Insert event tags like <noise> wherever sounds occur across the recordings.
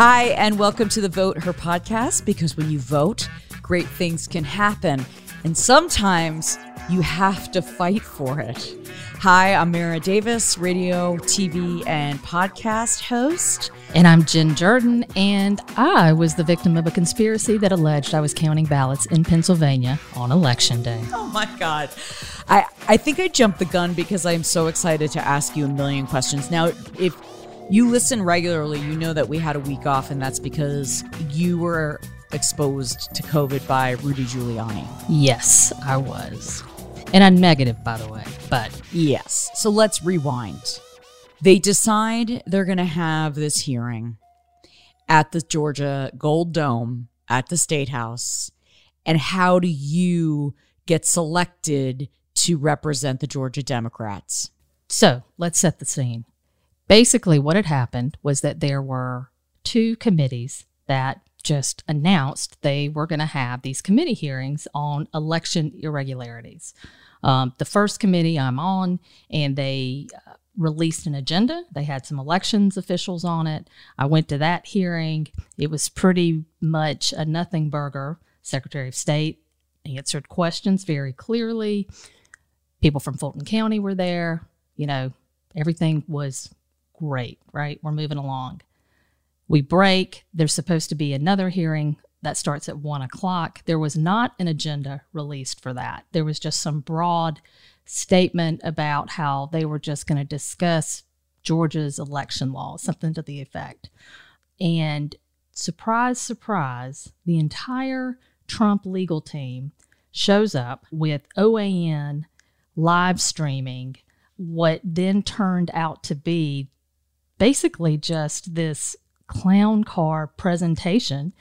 Hi, and welcome to the Vote Her podcast because when you vote, great things can happen. And sometimes you have to fight for it. Hi, I'm Mara Davis, radio, TV, and podcast host. And I'm Jen Jordan, and I was the victim of a conspiracy that alleged I was counting ballots in Pennsylvania on election day. Oh my God. I, I think I jumped the gun because I'm so excited to ask you a million questions. Now, if you listen regularly, you know that we had a week off, and that's because you were exposed to COVID by Rudy Giuliani. Yes, I was. And I'm negative, by the way, but. Yes. So let's rewind. They decide they're going to have this hearing at the Georgia Gold Dome at the State House. And how do you get selected to represent the Georgia Democrats? So let's set the scene. Basically, what had happened was that there were two committees that just announced they were going to have these committee hearings on election irregularities. Um, the first committee I'm on, and they uh, released an agenda. They had some elections officials on it. I went to that hearing. It was pretty much a nothing burger. Secretary of State answered questions very clearly. People from Fulton County were there. You know, everything was great, right? We're moving along. We break. There's supposed to be another hearing that starts at one o'clock. There was not an agenda released for that. There was just some broad statement about how they were just going to discuss Georgia's election law, something to the effect. And surprise, surprise, the entire Trump legal team shows up with OAN live streaming what then turned out to be basically just this clown car presentation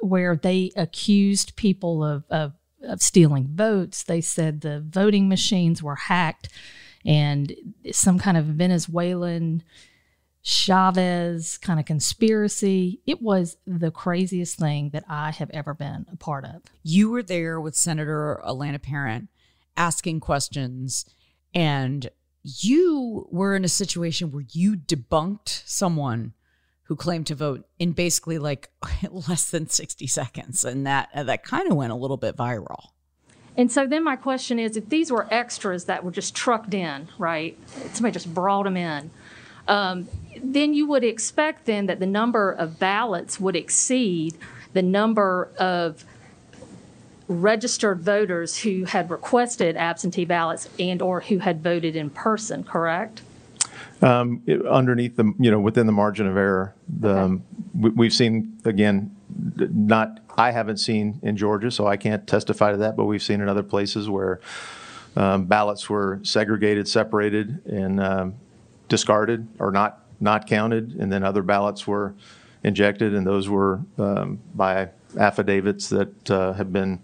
where they accused people of, of, of stealing votes. They said the voting machines were hacked and some kind of Venezuelan Chavez kind of conspiracy. It was the craziest thing that I have ever been a part of. You were there with Senator Elena Parent asking questions, and you were in a situation where you debunked someone who claimed to vote in basically like <laughs> less than 60 seconds and that that kind of went a little bit viral. And so then my question is if these were extras that were just trucked in right somebody just brought them in um, then you would expect then that the number of ballots would exceed the number of registered voters who had requested absentee ballots and or who had voted in person correct? Um, it, underneath the, you know, within the margin of error, the, um, we, we've seen, again, not, I haven't seen in Georgia, so I can't testify to that, but we've seen in other places where um, ballots were segregated, separated, and um, discarded or not, not counted, and then other ballots were injected, and those were um, by affidavits that uh, have been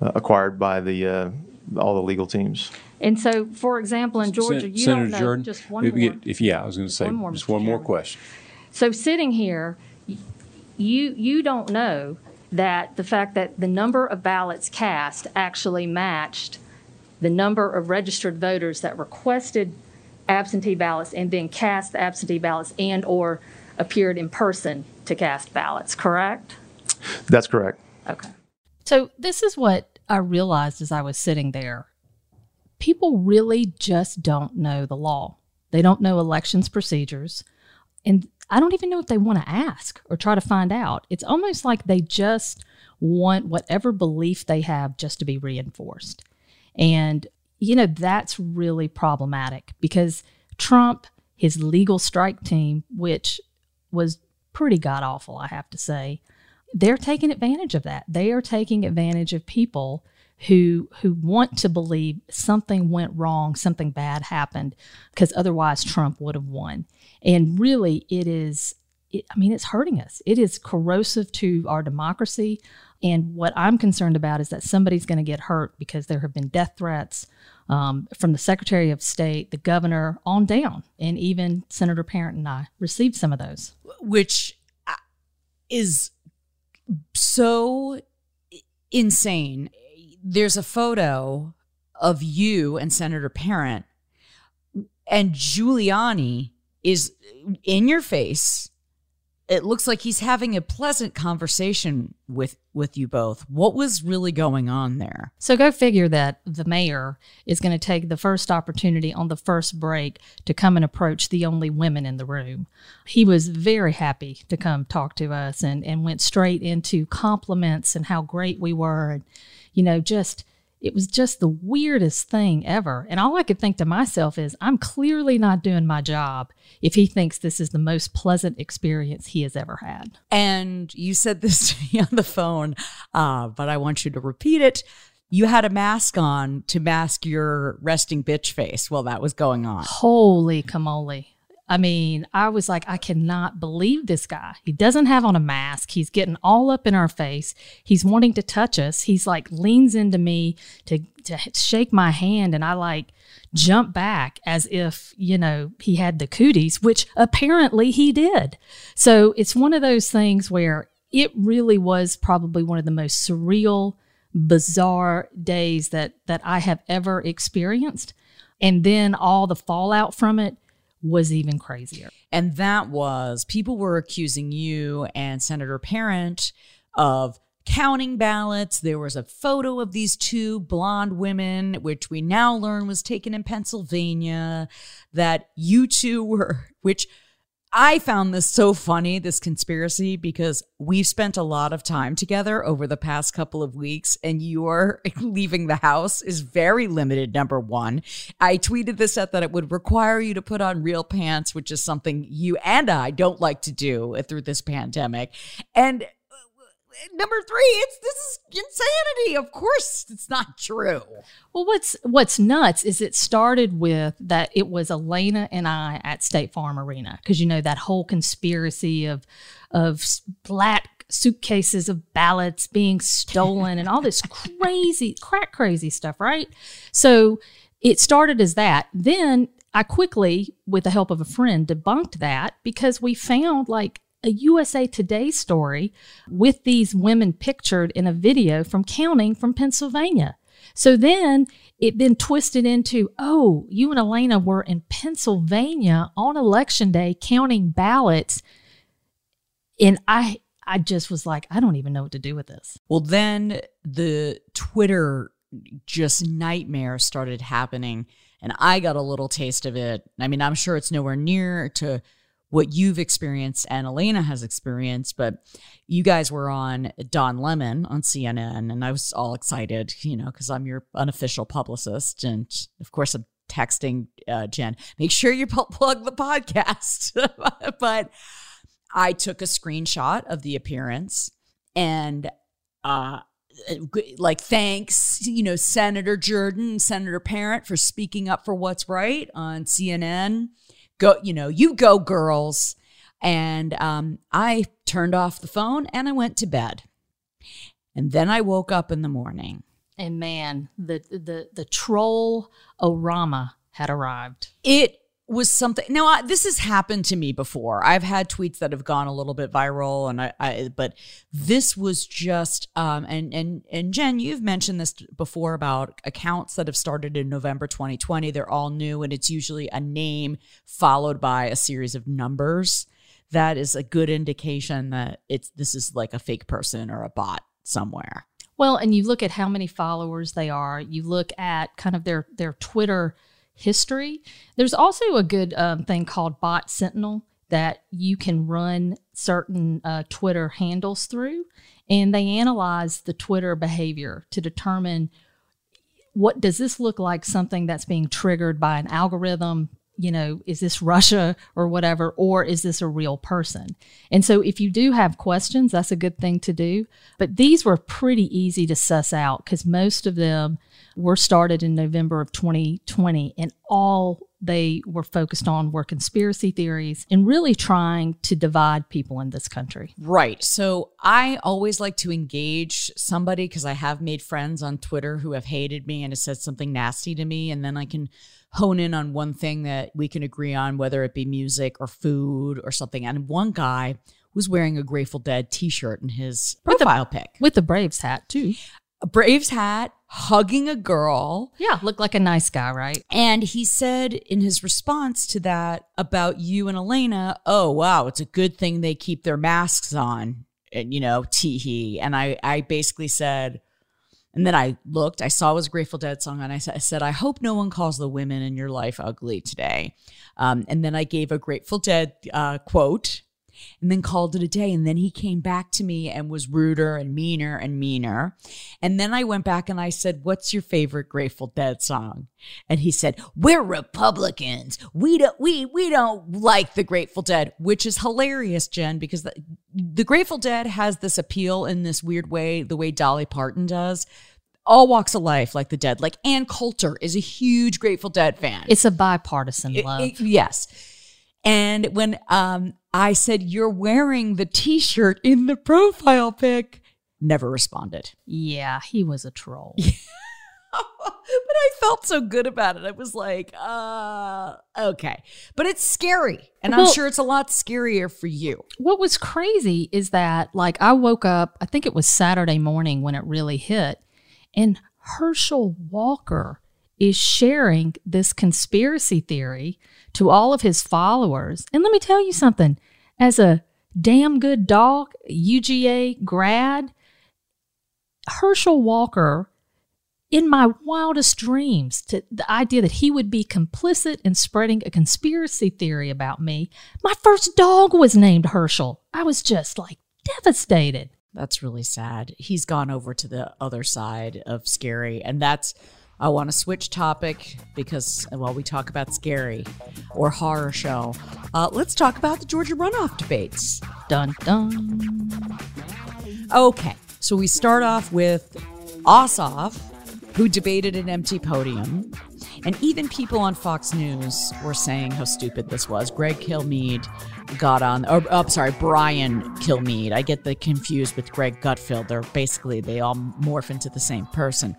uh, acquired by the, uh, all the legal teams. And so, for example, in Georgia, Sen- you Senator don't know Jordan, just one if, more. you get- if yeah, I was going to say One more, just Mr. one more Chairman. question. So sitting here, you you don't know that the fact that the number of ballots cast actually matched the number of registered voters that requested absentee ballots and then cast the absentee ballots and or appeared in person to cast ballots, correct? That's correct. Okay. So, this is what I realized as I was sitting there. People really just don't know the law. They don't know elections procedures. And I don't even know if they want to ask or try to find out. It's almost like they just want whatever belief they have just to be reinforced. And, you know, that's really problematic because Trump, his legal strike team, which was pretty god awful, I have to say, they're taking advantage of that. They are taking advantage of people who who want to believe something went wrong, something bad happened, because otherwise Trump would have won. And really, it is. It, I mean, it's hurting us. It is corrosive to our democracy. And what I'm concerned about is that somebody's going to get hurt because there have been death threats um, from the Secretary of State, the governor, on down, and even Senator Parent and I received some of those. which uh, is so insane. There's a photo of you and Senator Parent, and Giuliani is in your face it looks like he's having a pleasant conversation with with you both. What was really going on there? So go figure that the mayor is going to take the first opportunity on the first break to come and approach the only women in the room. He was very happy to come talk to us and, and went straight into compliments and how great we were and you know just it was just the weirdest thing ever. And all I could think to myself is, I'm clearly not doing my job if he thinks this is the most pleasant experience he has ever had. And you said this <laughs> to me on the phone, uh, but I want you to repeat it. You had a mask on to mask your resting bitch face while that was going on. Holy camole. I mean, I was like, I cannot believe this guy. He doesn't have on a mask. He's getting all up in our face. He's wanting to touch us. He's like leans into me to to shake my hand, and I like jump back as if you know he had the cooties, which apparently he did. So it's one of those things where it really was probably one of the most surreal, bizarre days that that I have ever experienced, and then all the fallout from it was even crazier. And that was people were accusing you and Senator Parent of counting ballots. There was a photo of these two blonde women, which we now learn was taken in Pennsylvania, that you two were, which I found this so funny, this conspiracy, because we've spent a lot of time together over the past couple of weeks, and your <laughs> leaving the house is very limited. Number one, I tweeted this out that it would require you to put on real pants, which is something you and I don't like to do through this pandemic. And number three, it's this is insanity. Of course, it's not true. Well, what's what's nuts is it started with that it was Elena and I at State Farm Arena because you know that whole conspiracy of of black suitcases of ballots being stolen and all this <laughs> crazy crack crazy stuff, right? So it started as that. Then I quickly, with the help of a friend, debunked that because we found like a USA Today story with these women pictured in a video from counting from Pennsylvania. So then it then twisted into, oh, you and Elena were in Pennsylvania on election day counting ballots. And I I just was like, I don't even know what to do with this. Well, then the Twitter just nightmare started happening and I got a little taste of it. I mean, I'm sure it's nowhere near to what you've experienced and Elena has experienced, but you guys were on Don Lemon on CNN, and I was all excited, you know, because I'm your unofficial publicist. And of course, I'm texting uh, Jen, make sure you plug the podcast. <laughs> but I took a screenshot of the appearance and, uh, like thanks you know senator jordan senator parent for speaking up for what's right on cnn go, you know, you go, girls. And um, I turned off the phone and I went to bed. And then I woke up in the morning. And man, the the the troll orama had arrived. It was something. Now, I, this has happened to me before. I've had tweets that have gone a little bit viral, and I, I but this was just. Um, and and and Jen, you've mentioned this before about accounts that have started in November 2020. They're all new, and it's usually a name followed by a series of numbers. That is a good indication that it's this is like a fake person or a bot somewhere. Well, and you look at how many followers they are. You look at kind of their their Twitter history. There's also a good um, thing called Bot Sentinel that you can run certain uh, Twitter handles through, and they analyze the Twitter behavior to determine what does this look like something that's being triggered by an algorithm you know, is this Russia or whatever, or is this a real person? And so if you do have questions, that's a good thing to do. But these were pretty easy to suss out because most of them were started in November of 2020 and all they were focused on were conspiracy theories and really trying to divide people in this country. Right. So I always like to engage somebody because I have made friends on Twitter who have hated me and have said something nasty to me. And then I can hone in on one thing that we can agree on, whether it be music or food or something. And one guy was wearing a Grateful Dead t shirt in his profile with pic. With the Braves hat, too. A Braves hat, hugging a girl. Yeah, looked like a nice guy, right? And he said in his response to that about you and Elena, oh, wow, it's a good thing they keep their masks on. And, you know, tee hee. And I, I basically said, and then I looked, I saw it was a Grateful Dead song, and I said, I hope no one calls the women in your life ugly today. Um, and then I gave a Grateful Dead uh, quote and then called it a day. And then he came back to me and was ruder and meaner and meaner. And then I went back and I said, What's your favorite Grateful Dead song? And he said, We're Republicans. We don't we we don't like the Grateful Dead, which is hilarious, Jen, because the, the Grateful Dead has this appeal in this weird way, the way Dolly Parton does all walks of life, like the dead. Like Ann Coulter is a huge Grateful Dead fan. It's a bipartisan It- love. it- yes. And when um, I said, You're wearing the t shirt in the profile pic, never responded. yeah, he was a troll. <laughs> but I felt so good about it. I was like, uh, okay. But it's scary. And I'm sure it's a lot scarier for you. what was crazy is that like I woke up, I think it was Saturday morning when it really hit, and Herschel Walker is sharing this conspiracy theory to all of his followers. And let me tell you something, as a damn good dog, UGA grad, Herschel Walker in my wildest dreams to the idea that he would be complicit in spreading a conspiracy theory about me. My first dog was named Herschel. I was just like devastated. That's really sad. He's gone over to the other side of scary. And that's, I want to switch topic because while we talk about scary or horror show, uh, let's talk about the Georgia runoff debates. Dun dun. Okay, so we start off with Ossoff, who debated an empty podium. And even people on Fox News were saying how stupid this was. Greg Kilmeade got on, or oh, sorry, Brian Kilmeade. I get the confused with Greg Gutfield. They're basically, they all morph into the same person.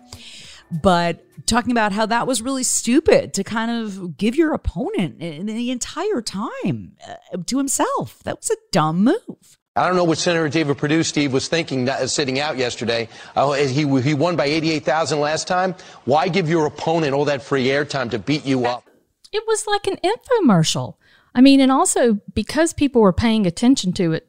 But talking about how that was really stupid to kind of give your opponent in the entire time uh, to himself. That was a dumb move. I don't know what Senator David Perdue, Steve, was thinking uh, sitting out yesterday. Uh, he, he won by 88,000 last time. Why give your opponent all that free airtime to beat you up? It was like an infomercial. I mean, and also because people were paying attention to it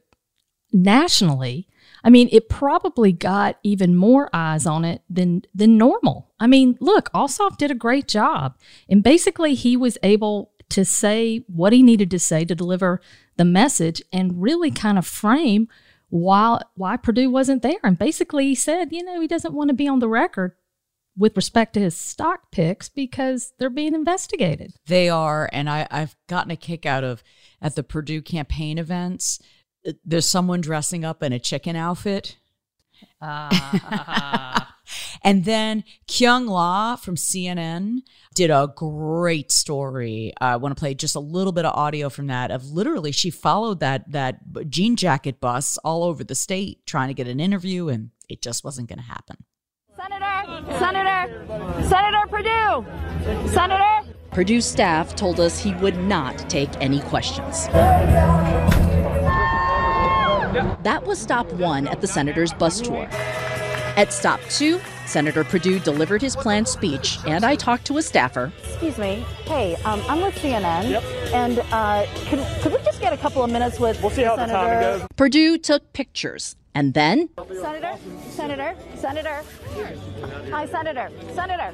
nationally, I mean, it probably got even more eyes on it than than normal. I mean, look, Ossoff did a great job. And basically he was able to say what he needed to say to deliver the message and really kind of frame why why Perdue wasn't there. And basically he said, you know, he doesn't want to be on the record with respect to his stock picks because they're being investigated. They are, and I, I've gotten a kick out of at the Perdue campaign events. Uh, There's someone dressing up in a chicken outfit. <laughs> and then Kyung Lah from CNN did a great story. I want to play just a little bit of audio from that. Of literally, she followed that that jean jacket bus all over the state trying to get an interview, and it just wasn't going to happen. Senator, Senator, Senator Perdue, Senator. Perdue staff told us he would not take any questions. That was stop one at the senator's bus tour. At stop two, Senator Perdue delivered his planned speech, and I talked to a staffer. Excuse me. Hey, um, I'm with CNN. Yep. And uh, could, could we just get a couple of minutes with we'll see how Senator? the time goes. Perdue took pictures, and then Senator, Senator, Senator. Hi, Senator, Senator,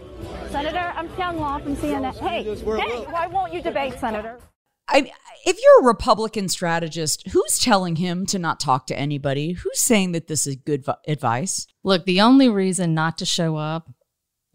Senator. I'm Kyung Lah from CNN. Hey, hey, why won't you debate, Senator? I, if you're a Republican strategist, who's telling him to not talk to anybody? Who's saying that this is good vi- advice? Look, the only reason not to show up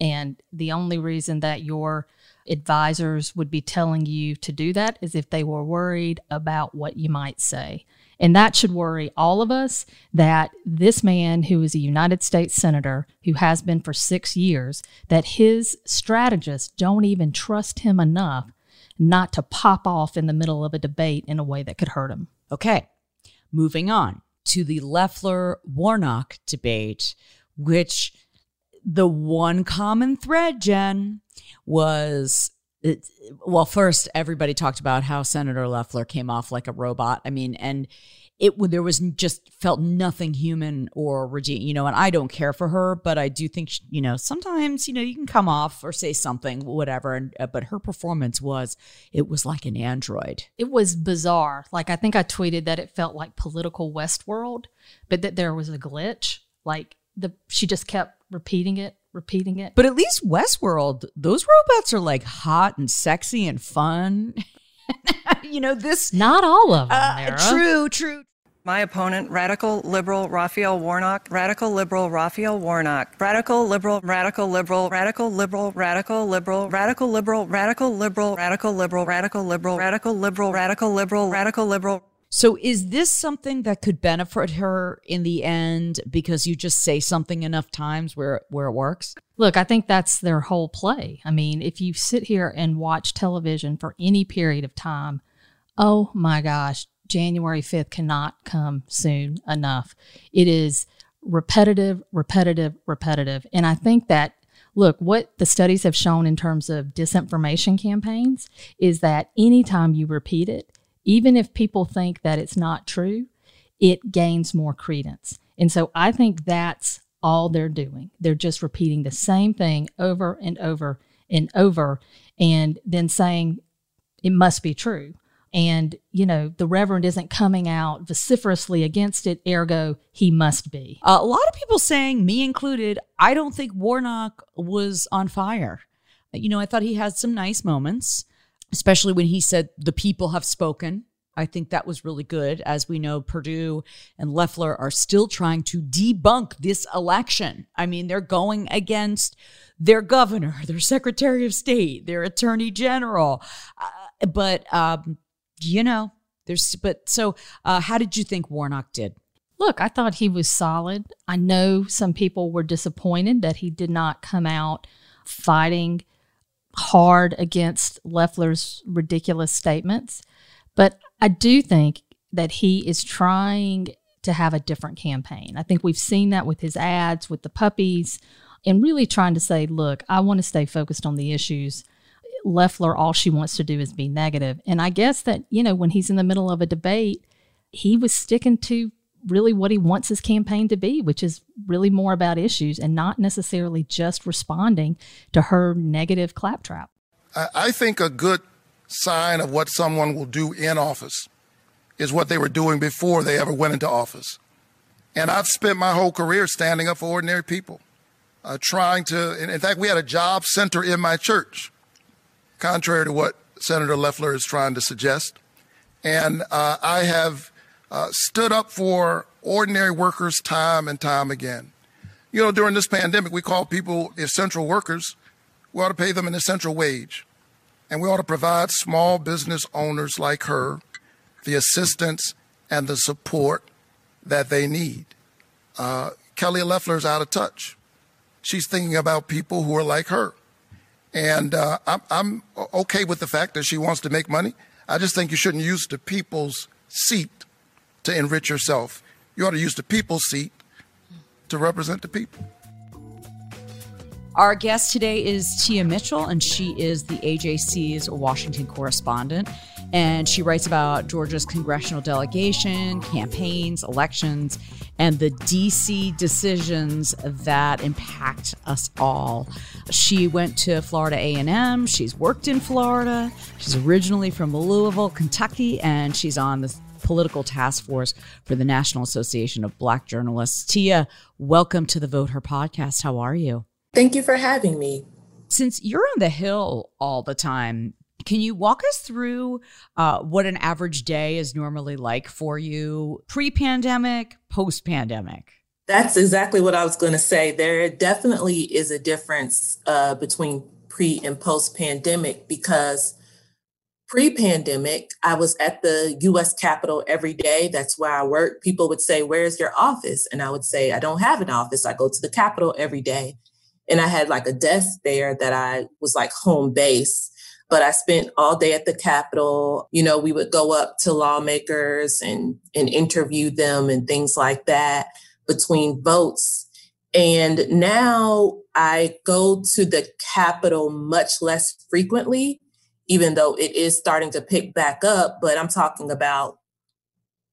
and the only reason that your advisors would be telling you to do that is if they were worried about what you might say. And that should worry all of us that this man, who is a United States Senator, who has been for six years, that his strategists don't even trust him enough not to pop off in the middle of a debate in a way that could hurt him. Okay, moving on to the Loeffler Warnock debate, which the one common thread, Jen, was it, well, first, everybody talked about how Senator Loeffler came off like a robot. I mean, and it there was just felt nothing human or redeem you know and i don't care for her but i do think she, you know sometimes you know you can come off or say something whatever and uh, but her performance was it was like an android. It was bizarre. Like i think i tweeted that it felt like political westworld but that there was a glitch. Like the she just kept repeating it repeating it. But at least westworld those robots are like hot and sexy and fun. <laughs> You know this not all of them uh, true true my opponent, radical liberal Raphael Warnock, radical liberal Raphael Warnock, radical liberal, radical liberal, radical liberal, radical liberal, radical liberal, radical liberal, radical liberal, radical liberal, radical liberal, radical liberal, radical liberal. So is this something that could benefit her in the end because you just say something enough times where where it works? Look, I think that's their whole play. I mean, if you sit here and watch television for any period of time, oh my gosh, January 5th cannot come soon enough. It is repetitive, repetitive, repetitive. And I think that, look, what the studies have shown in terms of disinformation campaigns is that anytime you repeat it, even if people think that it's not true, it gains more credence. And so I think that's all they're doing. They're just repeating the same thing over and over and over and then saying it must be true and you know the reverend isn't coming out vociferously against it ergo he must be a lot of people saying me included i don't think warnock was on fire you know i thought he had some nice moments especially when he said the people have spoken I think that was really good. As we know, Perdue and Loeffler are still trying to debunk this election. I mean, they're going against their governor, their secretary of state, their attorney general. Uh, but um, you know, there's, but so uh, how did you think Warnock did? Look, I thought he was solid. I know some people were disappointed that he did not come out fighting hard against Loeffler's ridiculous statements. But I do think that he is trying to have a different campaign. I think we've seen that with his ads, with the puppies, and really trying to say, look, I want to stay focused on the issues Loeffler, all she wants to do is be negative. And I guess that, you know, when he's in the middle of a debate, he was sticking to really what he wants his campaign to be, which is really more about issues and not necessarily just responding to her negative claptrap. I think a good sign of what someone will do in office is what they were doing before they ever went into office. And I've spent my whole career standing up for ordinary people, uh, trying to, in fact, we had a job center in my church contrary to what Senator Loeffler is trying to suggest. And uh, I have uh, stood up for ordinary workers time and time again. You know, during this pandemic, we call people essential workers. We ought to pay them an essential wage. And we ought to provide small business owners like her the assistance and the support that they need. Uh, Kelly is out of touch. She's thinking about people who are like her. And uh, I'm, I'm okay with the fact that she wants to make money. I just think you shouldn't use the people's seat to enrich yourself. You ought to use the people's seat to represent the people. Our guest today is Tia Mitchell, and she is the AJC's Washington correspondent. And she writes about Georgia's congressional delegation, campaigns, elections, and the DC decisions that impact us all. She went to Florida A&M. She's worked in Florida. She's originally from Louisville, Kentucky, and she's on the political task force for the National Association of Black Journalists. Tia, welcome to the Vote Her podcast. How are you? Thank you for having me. Since you're on the Hill all the time, can you walk us through uh, what an average day is normally like for you pre pandemic, post pandemic? That's exactly what I was going to say. There definitely is a difference uh, between pre and post pandemic because pre pandemic, I was at the US Capitol every day. That's where I work. People would say, Where's your office? And I would say, I don't have an office. I go to the Capitol every day. And I had like a desk there that I was like home base. But I spent all day at the Capitol. You know, we would go up to lawmakers and, and interview them and things like that between votes. And now I go to the Capitol much less frequently, even though it is starting to pick back up. But I'm talking about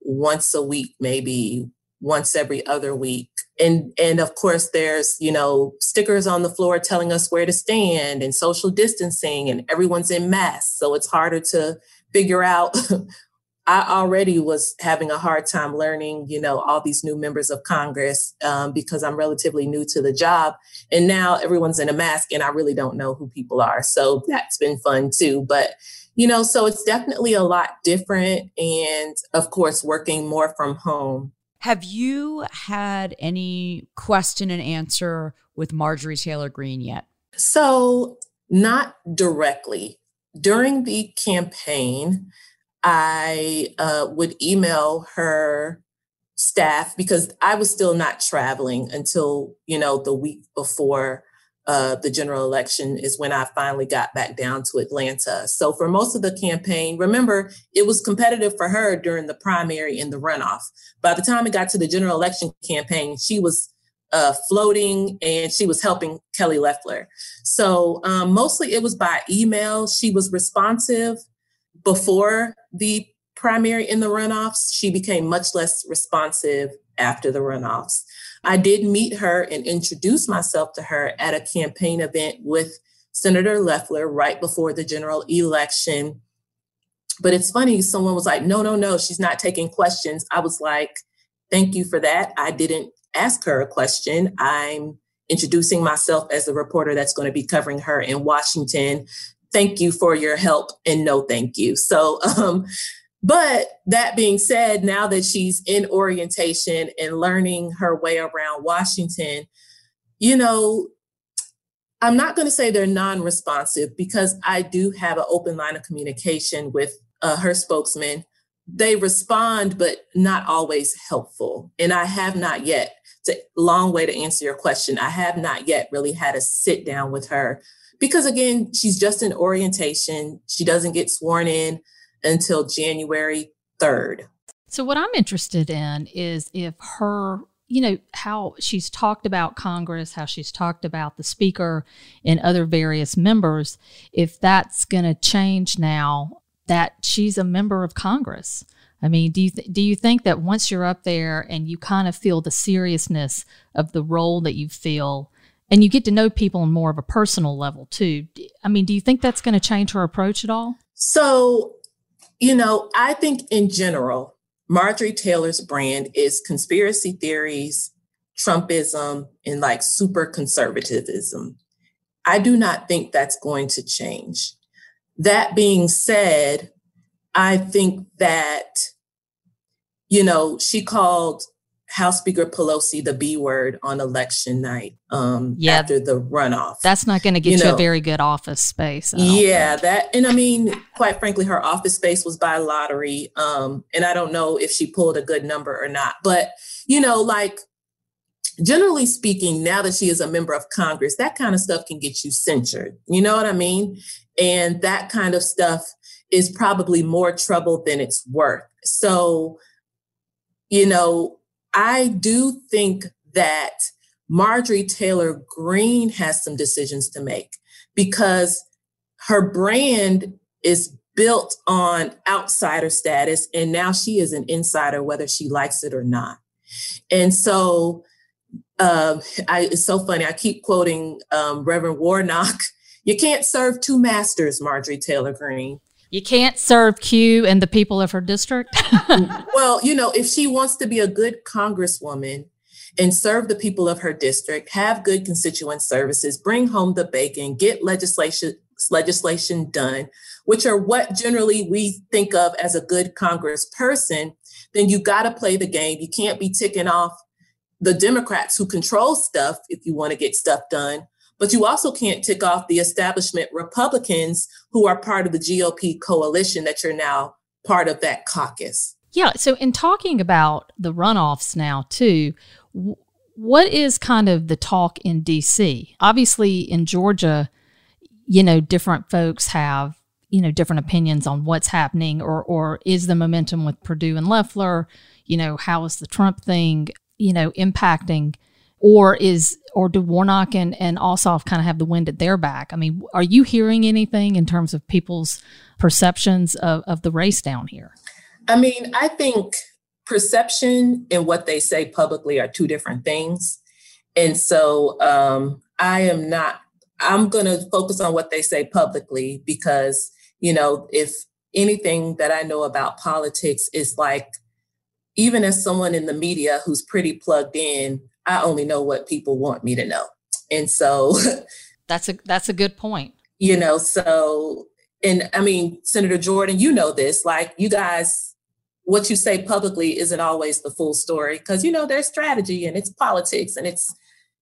once a week, maybe once every other week. And and of course there's, you know, stickers on the floor telling us where to stand and social distancing and everyone's in masks. So it's harder to figure out <laughs> I already was having a hard time learning, you know, all these new members of Congress um, because I'm relatively new to the job. And now everyone's in a mask and I really don't know who people are. So that's been fun too. But, you know, so it's definitely a lot different. And of course, working more from home. Have you had any question and answer with Marjorie Taylor Greene yet? So, not directly. During the campaign, I uh, would email her staff because I was still not traveling until, you know, the week before uh, the general election is when I finally got back down to Atlanta. So for most of the campaign, remember, it was competitive for her during the primary and the runoff. By the time it got to the general election campaign, she was uh, floating and she was helping Kelly Loeffler. So um, mostly it was by email. She was responsive before the primary in the runoffs. She became much less responsive after the runoffs. I did meet her and introduce myself to her at a campaign event with Senator Loeffler right before the general election. But it's funny, someone was like, no, no, no, she's not taking questions. I was like, thank you for that. I didn't ask her a question. I'm introducing myself as the reporter that's going to be covering her in Washington thank you for your help and no thank you. So, um, but that being said, now that she's in orientation and learning her way around Washington, you know, I'm not going to say they're non responsive because I do have an open line of communication with uh, her spokesman. They respond, but not always helpful. And I have not yet, a long way to answer your question. I have not yet really had a sit down with her because again, she's just in orientation. She doesn't get sworn in until January 3rd. So, what I'm interested in is if her, you know, how she's talked about Congress, how she's talked about the Speaker and other various members, if that's going to change now that she's a member of Congress. I mean, do you th- do you think that once you're up there and you kind of feel the seriousness of the role that you feel and you get to know people on more of a personal level too. I mean, do you think that's going to change her approach at all? So, you know, I think in general, Marjorie Taylor's brand is conspiracy theories, Trumpism, and like super conservatism. I do not think that's going to change. That being said, I think that, you know, she called House Speaker Pelosi the B word on election night um, yeah, after the runoff. That's not going to get you, you know, a very good office space. Yeah, think. that, and I mean, quite frankly, her office space was by lottery. Um, and I don't know if she pulled a good number or not, but you know, like generally speaking, now that she is a member of Congress, that kind of stuff can get you censured. You know what I mean? And that kind of stuff is probably more trouble than it's worth. So, you know, I do think that Marjorie Taylor Greene has some decisions to make because her brand is built on outsider status, and now she is an insider, whether she likes it or not. And so um, I, it's so funny. I keep quoting um, Reverend Warnock. You can't serve two masters, Marjorie Taylor Greene. You can't serve Q and the people of her district. <laughs> well, you know, if she wants to be a good congresswoman and serve the people of her district, have good constituent services, bring home the bacon, get legislation legislation done, which are what generally we think of as a good congressperson, then you got to play the game. You can't be ticking off the Democrats who control stuff if you want to get stuff done but you also can't tick off the establishment Republicans who are part of the GOP coalition that you're now part of that caucus. Yeah. So, in talking about the runoffs now, too, what is kind of the talk in DC? Obviously, in Georgia, you know, different folks have you know different opinions on what's happening or or is the momentum with Perdue and Loeffler you know how is the Trump thing you know impacting or is or do Warnock and, and Ossoff kind of have the wind at their back? I mean, are you hearing anything in terms of people's perceptions of, of the race down here? I mean, I think perception and what they say publicly are two different things. And so um, I am not, I'm going to focus on what they say publicly because, you know, if anything that I know about politics is like, even as someone in the media who's pretty plugged in, I only know what people want me to know. And so that's a that's a good point. <laughs> You know, so and I mean, Senator Jordan, you know this, like you guys what you say publicly isn't always the full story because you know there's strategy and it's politics and it's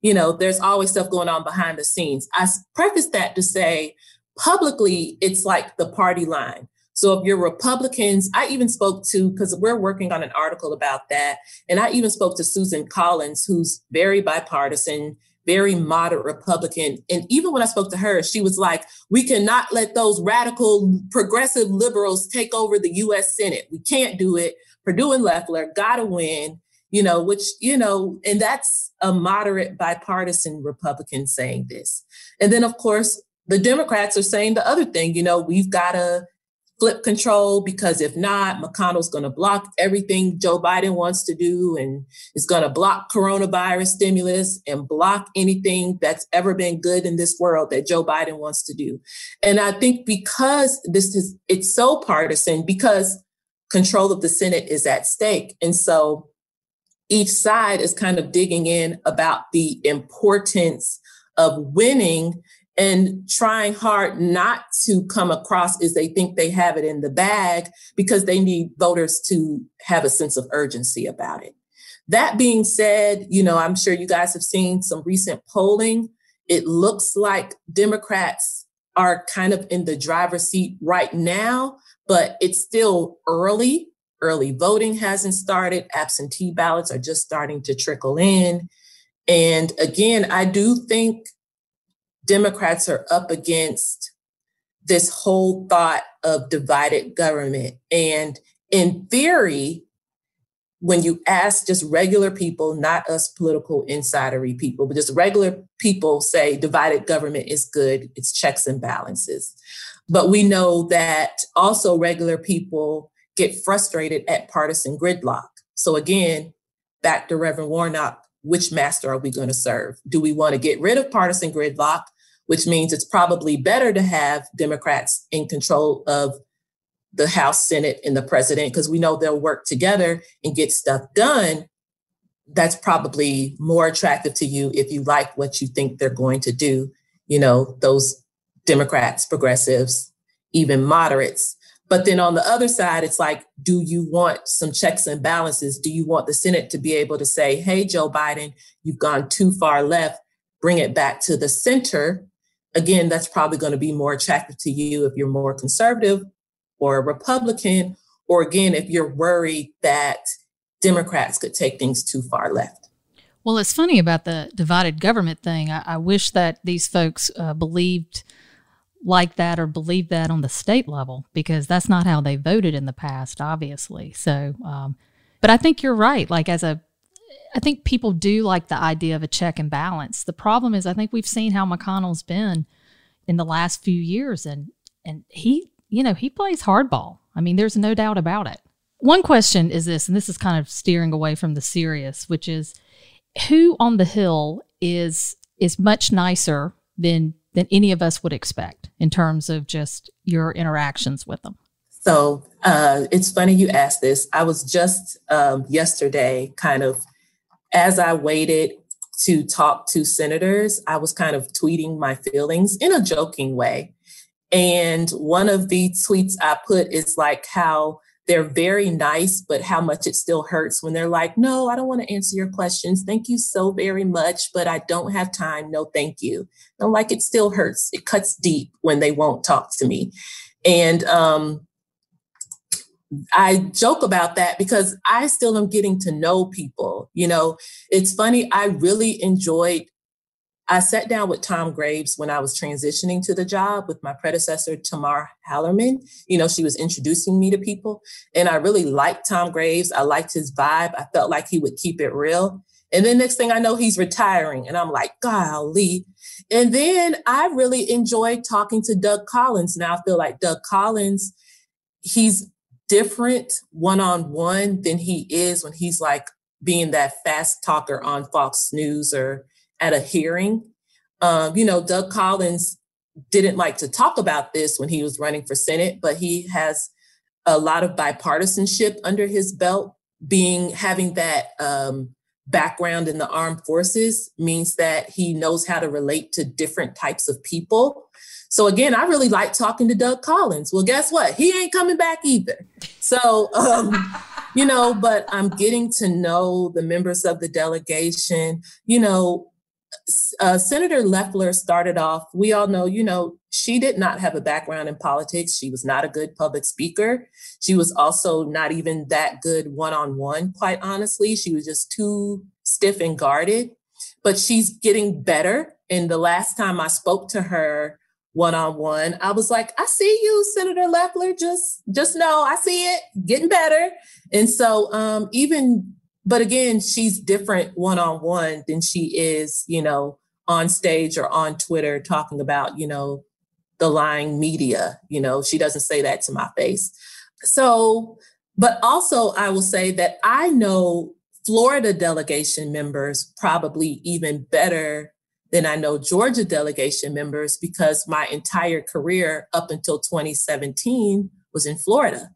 you know there's always stuff going on behind the scenes i preface that to say publicly it's like the party line so if you're republicans i even spoke to because we're working on an article about that and i even spoke to susan collins who's very bipartisan very moderate Republican. And even when I spoke to her, she was like, we cannot let those radical progressive liberals take over the US Senate. We can't do it. Perdue and Loeffler gotta win, you know, which, you know, and that's a moderate bipartisan Republican saying this. And then, of course, the Democrats are saying the other thing, you know, we've got to flip control because if not, McConnell's going to block everything Joe Biden wants to do and is going to block coronavirus stimulus and block anything that's ever been good in this world that Joe Biden wants to do. And I think because this is, it's so partisan because control of the Senate is at stake. And so each side is kind of digging in about the importance of winning and trying hard not to come across as they think they have it in the bag because they need voters to have a sense of urgency about it. That being said, you know, I'm sure you guys have seen some recent polling. It looks like Democrats are kind of in the driver's seat right now, but it's still early. Early voting hasn't started. Absentee ballots are just starting to trickle in. And again, I do think Democrats are up against this whole thought of divided government. And in theory, when you ask just regular people, not us political insidery people, but just regular people say divided government is good, it's checks and balances. But we know that also regular people get frustrated at partisan gridlock. So again, back to Reverend Warnock, which master are we going to serve? Do we want to get rid of partisan gridlock which means it's probably better to have Democrats in control of the House, Senate, and the president, because we know they'll work together and get stuff done. That's probably more attractive to you if you like what you think they're going to do. You know, those Democrats, progressives, even moderates. But then on the other side, it's like, do you want some checks and balances? Do you want the Senate to be able to say, hey, Joe Biden, you've gone too far left, bring it back to the center again, that's probably going to be more attractive to you if you're more conservative or a Republican, or again, if you're worried that Democrats could take things too far left. Well, it's funny about the divided government thing. I, I wish that these folks uh, believed like that or believed that on the state level because that's not how they voted in the past, obviously. So, um, but I think you're right. Like, as a I think people do like the idea of a check and balance. The problem is, I think we've seen how McConnell's been in the last few years, and and he, you know, he plays hardball. I mean, there's no doubt about it. One question is this, and this is kind of steering away from the serious, which is who on the Hill is is much nicer than than any of us would expect in terms of just your interactions with them. So uh, it's funny you asked this. I was just um, yesterday kind of as I waited to talk to senators, I was kind of tweeting my feelings in a joking way. And one of the tweets I put is like how they're very nice, but how much it still hurts when they're like, no, I don't want to answer your questions. Thank you so very much, but I don't have time. No, thank you. I'm like, it still hurts. It cuts deep when they won't talk to me. And um, I joke about that because I still am getting to know people. You know, it's funny. I really enjoyed. I sat down with Tom Graves when I was transitioning to the job with my predecessor, Tamar Hallerman. You know, she was introducing me to people, and I really liked Tom Graves. I liked his vibe. I felt like he would keep it real. And then next thing I know, he's retiring, and I'm like, golly. And then I really enjoyed talking to Doug Collins. Now I feel like Doug Collins, he's different one on one than he is when he's like being that fast talker on Fox News or at a hearing. Um, you know, Doug Collins didn't like to talk about this when he was running for Senate, but he has a lot of bipartisanship under his belt. Being having that um, background in the armed forces means that he knows how to relate to different types of people. So again, I really like talking to Doug Collins. Well, guess what? He ain't coming back either. So, um, <laughs> you know, but I'm getting to know the members of the delegation. You know, uh, Senator Loeffler started off, we all know, you know, she did not have a background in politics. She was not a good public speaker. She was also not even that good one on one, quite honestly. She was just too stiff and guarded, but she's getting better. And the last time I spoke to her, one on one. I was like, I see you, Senator Loeffler. Just just know I see it getting better. And so um even but again, she's different one on one than she is, you know, on stage or on Twitter talking about, you know, the lying media. You know, she doesn't say that to my face. So, but also I will say that I know Florida delegation members probably even better then I know Georgia delegation members because my entire career up until 2017 was in Florida.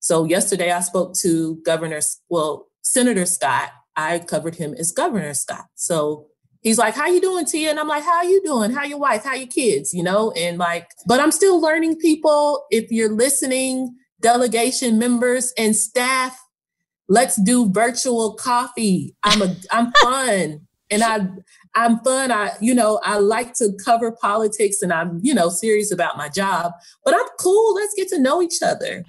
So yesterday I spoke to Governor, well, Senator Scott. I covered him as Governor Scott. So he's like, "How you doing, Tia?" And I'm like, "How you doing? How your wife? How your kids?" You know, and like, but I'm still learning people. If you're listening, delegation members and staff, let's do virtual coffee. I'm a I'm fun and I I'm fun. I, you know, I like to cover politics and I'm, you know, serious about my job, but I'm cool. Let's get to know each other.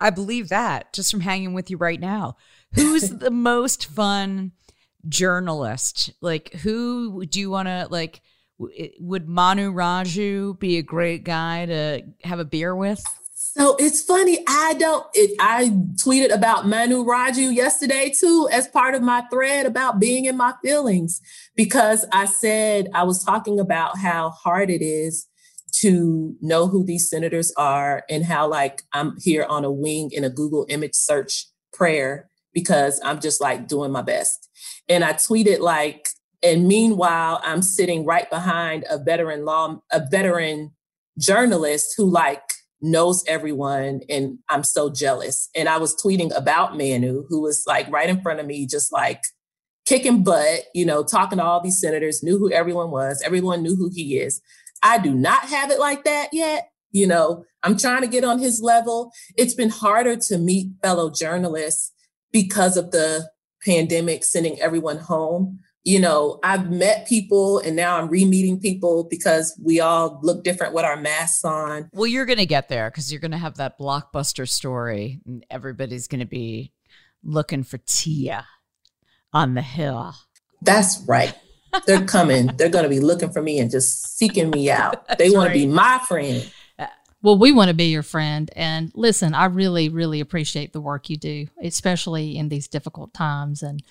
I believe that just from hanging with you right now. Who's <laughs> the most fun journalist? Like, who do you want to, like, would Manu Raju be a great guy to have a beer with? So it's funny. I don't. It, I tweeted about Manu Raju yesterday too, as part of my thread about being in my feelings, because I said I was talking about how hard it is to know who these senators are and how like I'm here on a wing in a Google image search prayer because I'm just like doing my best. And I tweeted like, and meanwhile, I'm sitting right behind a veteran law, a veteran journalist who like knows everyone and I'm so jealous. And I was tweeting about Manu, who was like right in front of me, just like kicking butt, you know, talking to all these senators, knew who everyone was, everyone knew who he is. I do not have it like that yet. You know, I'm trying to get on his level. It's been harder to meet fellow journalists because of the pandemic sending everyone home you know, I've met people and now I'm re-meeting people because we all look different with our masks on. Well, you're going to get there because you're going to have that blockbuster story and everybody's going to be looking for Tia on the hill. That's right. They're coming. They're going to be looking for me and just seeking me out. <laughs> They want right. to be my friend. Uh, well, we want to be your friend. And listen, I really, really appreciate the work you do, especially in these difficult times. And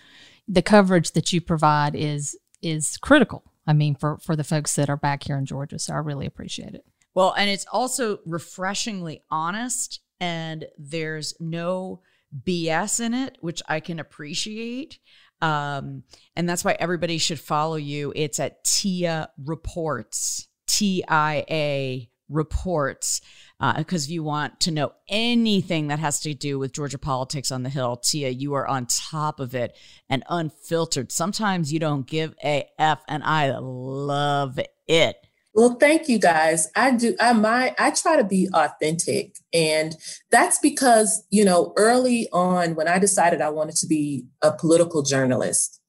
the coverage that you provide is is critical. I mean, for for the folks that are back here in Georgia. So I really appreciate it. Well, and it's also refreshingly honest, and there's no BS in it, which I can appreciate. Um, and that's why everybody should follow you. It's at Tia Reports, T I A Reports because uh, you want to know anything that has to do with Georgia politics on the Hill, Tia, you are on top of it and unfiltered. Sometimes you don't give a f, and I love it. Well, thank you guys. I do. I my I try to be authentic, and that's because you know early on when I decided I wanted to be a political journalist,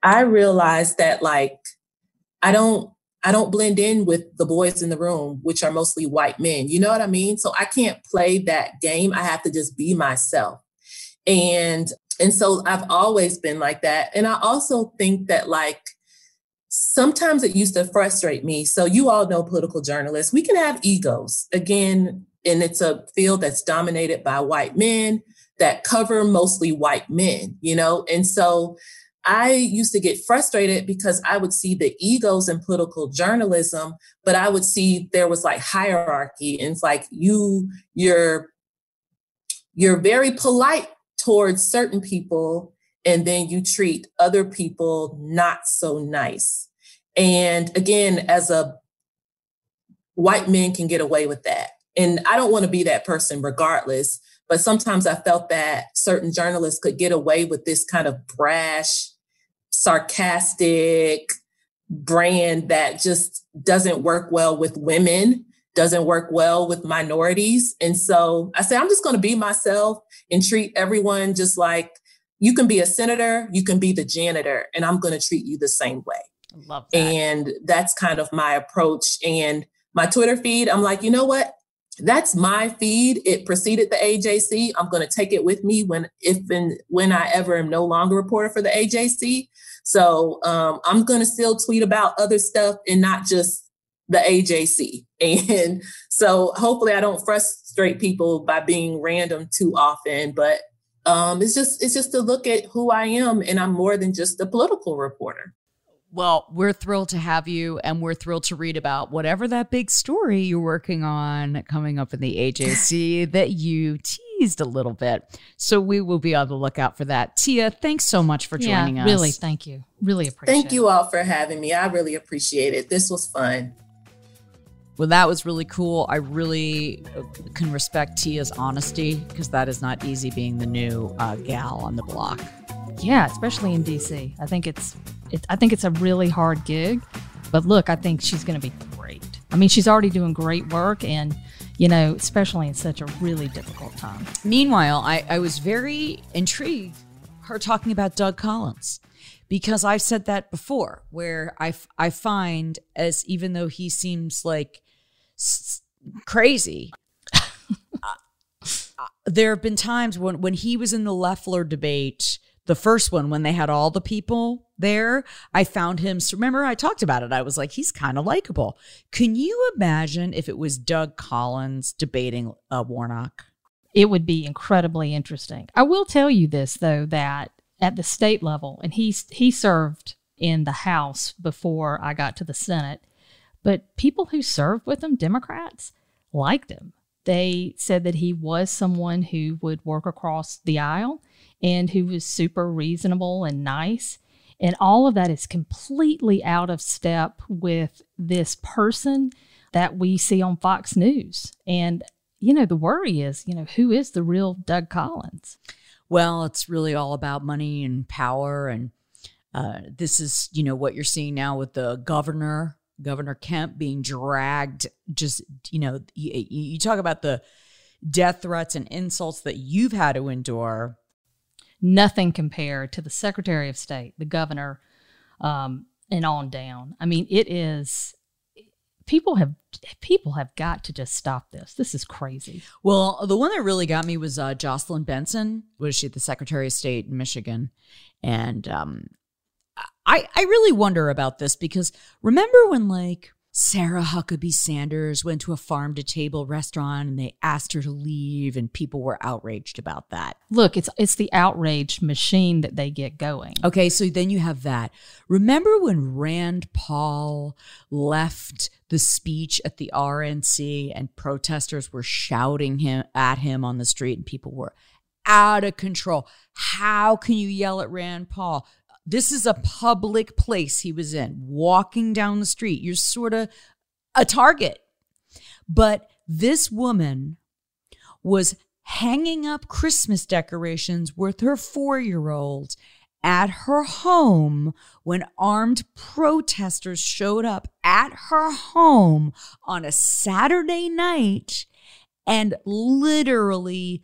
I realized that like I don't I don't blend in with the boys in the room, which are mostly white men. You know what I mean? So I can't play that game. I have to just be myself. And and so I've always been like that. And I also think that like sometimes it used to frustrate me. So you all know political journalists, we can have egos. Again, and it's a field that's dominated by white men that cover mostly white men, you know? And so I used to get frustrated because I would see the egos in political journalism, but I would see there was like hierarchy and it's like you, you're you're very polite towards certain people and then you treat other people not so nice. And again, as a white men can get away with that. And I don't want to be that person regardless, but sometimes I felt that certain journalists could get away with this kind of brash, sarcastic brand that just doesn't work well with women, doesn't work well with minorities. And so I say, I'm just going to be myself and treat everyone just like you can be a senator, you can be the janitor, and I'm going to treat you the same way. Love that. And that's kind of my approach. And my Twitter feed, I'm like, you know what? That's my feed. It preceded the AJC. I'm going to take it with me when, if and when I ever am no longer a reporter for the AJC. So um, I'm going to still tweet about other stuff and not just the AJC. <laughs> And so hopefully I don't frustrate people by being random too often, but um, it's just it's just to look at who I am, and I'm more than just a political reporter. Well, we're thrilled to have you, and we're thrilled to read about whatever that big story you're working on coming up in the AJC <laughs> that you teased a little bit. So we will be on the lookout for that. Tia, thanks so much for joining yeah, us. Really, thank you. Really appreciate it. Thank you all for having me. I really appreciate it. This was fun. Well, that was really cool. I really uh, can respect Tia's honesty because that is not easy being the new uh, gal on the block. Yeah, especially in DC. I think it's it, I think it's a really hard gig, but look, I think she's going to be great. I mean, she's already doing great work, and you know, especially in such a really difficult time. Meanwhile, I, I was very intrigued her talking about Doug Collins because I've said that before, where I, I find as even though he seems like s- crazy, <laughs> uh, there have been times when when he was in the Loeffler debate, the first one when they had all the people there, I found him. Remember, I talked about it. I was like, he's kind of likable. Can you imagine if it was Doug Collins debating uh, Warnock? It would be incredibly interesting. I will tell you this though that at the state level, and he he served in the House before I got to the Senate. But people who served with him, Democrats, liked him. They said that he was someone who would work across the aisle and who was super reasonable and nice. And all of that is completely out of step with this person that we see on Fox News. And, you know, the worry is, you know, who is the real Doug Collins? Well, it's really all about money and power. And uh, this is, you know, what you're seeing now with the governor, Governor Kemp being dragged. Just, you know, you, you talk about the death threats and insults that you've had to endure. Nothing compared to the Secretary of State, the governor, um, and on down. I mean, it is people have people have got to just stop this. This is crazy. Well, the one that really got me was uh, Jocelyn Benson. Was she the Secretary of State in Michigan? And um, I I really wonder about this because remember when like Sarah Huckabee Sanders went to a farm to table restaurant and they asked her to leave and people were outraged about that. Look, it's it's the outrage machine that they get going. Okay, so then you have that. Remember when Rand Paul left the speech at the RNC and protesters were shouting him at him on the street and people were out of control. How can you yell at Rand Paul? This is a public place he was in, walking down the street. You're sort of a target. But this woman was hanging up Christmas decorations with her four year old at her home when armed protesters showed up at her home on a Saturday night and literally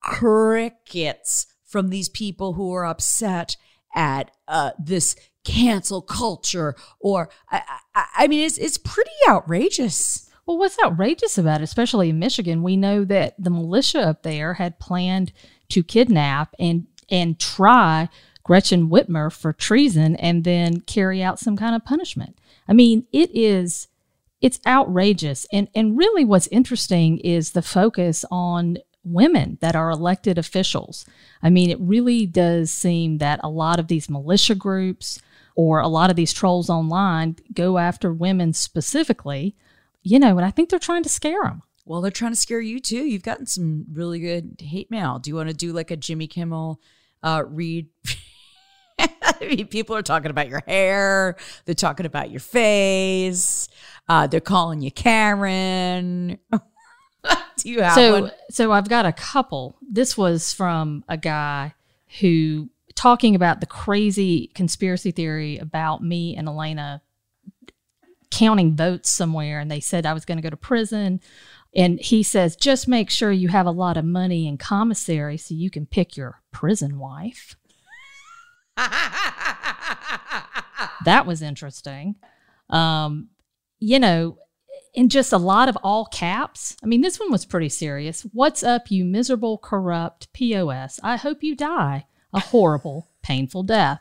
crickets from these people who are upset at uh, this cancel culture or I, I, I mean it's it's pretty outrageous. Well what's outrageous about it especially in michigan we know that the militia up there had planned to kidnap and and try gretchen whitmer for treason and then carry out some kind of punishment. I mean it is it's outrageous. And and really what's interesting is the focus on women that are elected officials. I mean, it really does seem that a lot of these militia groups or a lot of these trolls online go after women specifically, you know, and I think they're trying to scare them. Well, they're trying to scare you too. You've gotten some really good hate mail. Do you want to do like a Jimmy Kimmel uh, read? <laughs> I mean, people are talking about your hair. They're talking about your face. Uh, they're calling you Karen. <laughs> do you have so one? so I've got a couple. This was from a guy who talking about the crazy conspiracy theory about me and Elena counting votes somewhere and they said I was going to go to prison and he says just make sure you have a lot of money in commissary so you can pick your prison wife. <laughs> that was interesting. Um, you know, in just a lot of all caps. I mean, this one was pretty serious. What's up, you miserable, corrupt POS? I hope you die a horrible, painful death.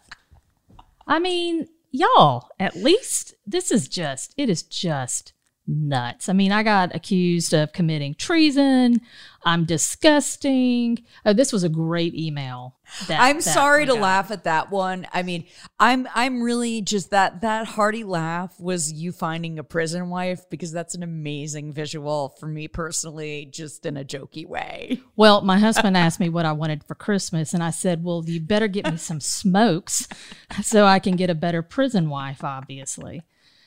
I mean, y'all, at least this is just, it is just nuts. I mean, I got accused of committing treason. I'm disgusting. Oh, this was a great email. That, I'm that sorry to got. laugh at that one. I mean, I'm I'm really just that that hearty laugh was you finding a prison wife because that's an amazing visual for me personally, just in a jokey way. Well, my husband asked me what I wanted for Christmas, and I said, Well, you better get me some smokes so I can get a better prison wife, obviously.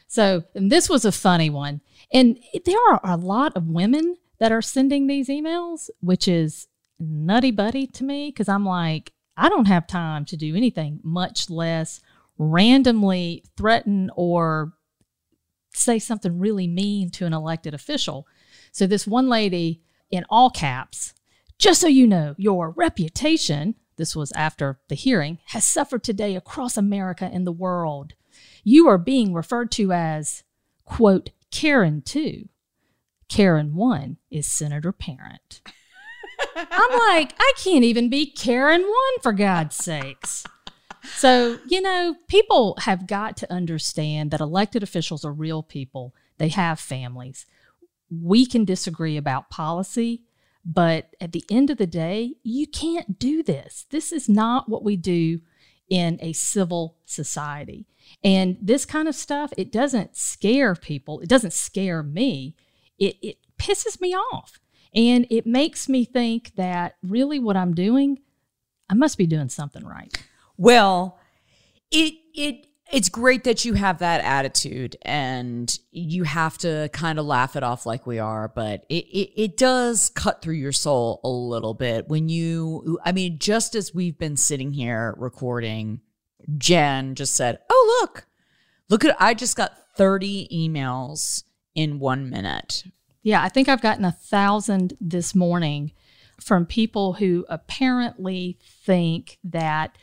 So, and this was a funny one. And there are a lot of women that are sending these emails, which is nutty buddy to me because I'm like, I don't have time to do anything, much less randomly threaten or say something really mean to an elected official. So, this one lady in all caps, just so you know, your reputation, this was after the hearing, has suffered today across America and the world. You are being referred to as, quote, Karen 2. Karen 1 is Senator Parent. I'm like, I can't even be Karen 1 for God's sakes. So, you know, people have got to understand that elected officials are real people. They have families. We can disagree about policy, but at the end of the day, you can't do this. This is not what we do in a civil society. And this kind of stuff, it doesn't scare people. It doesn't scare me. It, it pisses me off. And it makes me think that really what I'm doing, I must be doing something right. Well, it it it's great that you have that attitude and you have to kind of laugh it off like we are, but it, it, it does cut through your soul a little bit when you, I mean, just as we've been sitting here recording, Jen just said, Oh, look, look at, I just got 30 emails in one minute. Yeah, I think I've gotten a thousand this morning from people who apparently think that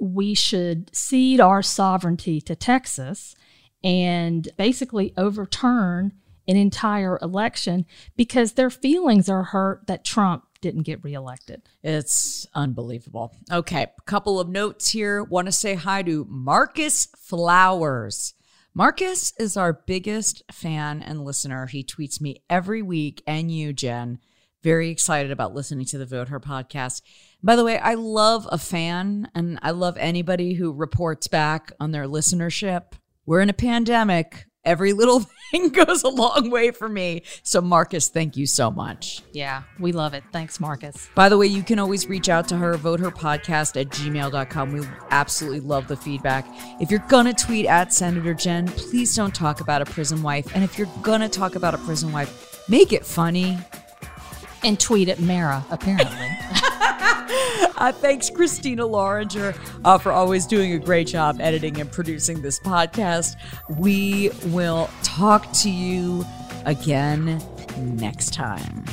we should cede our sovereignty to Texas and basically overturn an entire election because their feelings are hurt that Trump didn't get reelected. It's unbelievable. Okay, a couple of notes here. Want to say hi to Marcus Flowers. Marcus is our biggest fan and listener. He tweets me every week, and you, Jen. Very excited about listening to the Vote Her podcast. By the way, I love a fan and I love anybody who reports back on their listenership. We're in a pandemic. Every little <laughs> thing goes a long way for me. So, Marcus, thank you so much. Yeah, we love it. Thanks, Marcus. By the way, you can always reach out to her, vote her podcast at gmail.com. We absolutely love the feedback. If you're going to tweet at Senator Jen, please don't talk about a prison wife. And if you're going to talk about a prison wife, make it funny. And tweet at Mara, apparently. <laughs> Uh, thanks, Christina Loringer, uh, for always doing a great job editing and producing this podcast. We will talk to you again next time.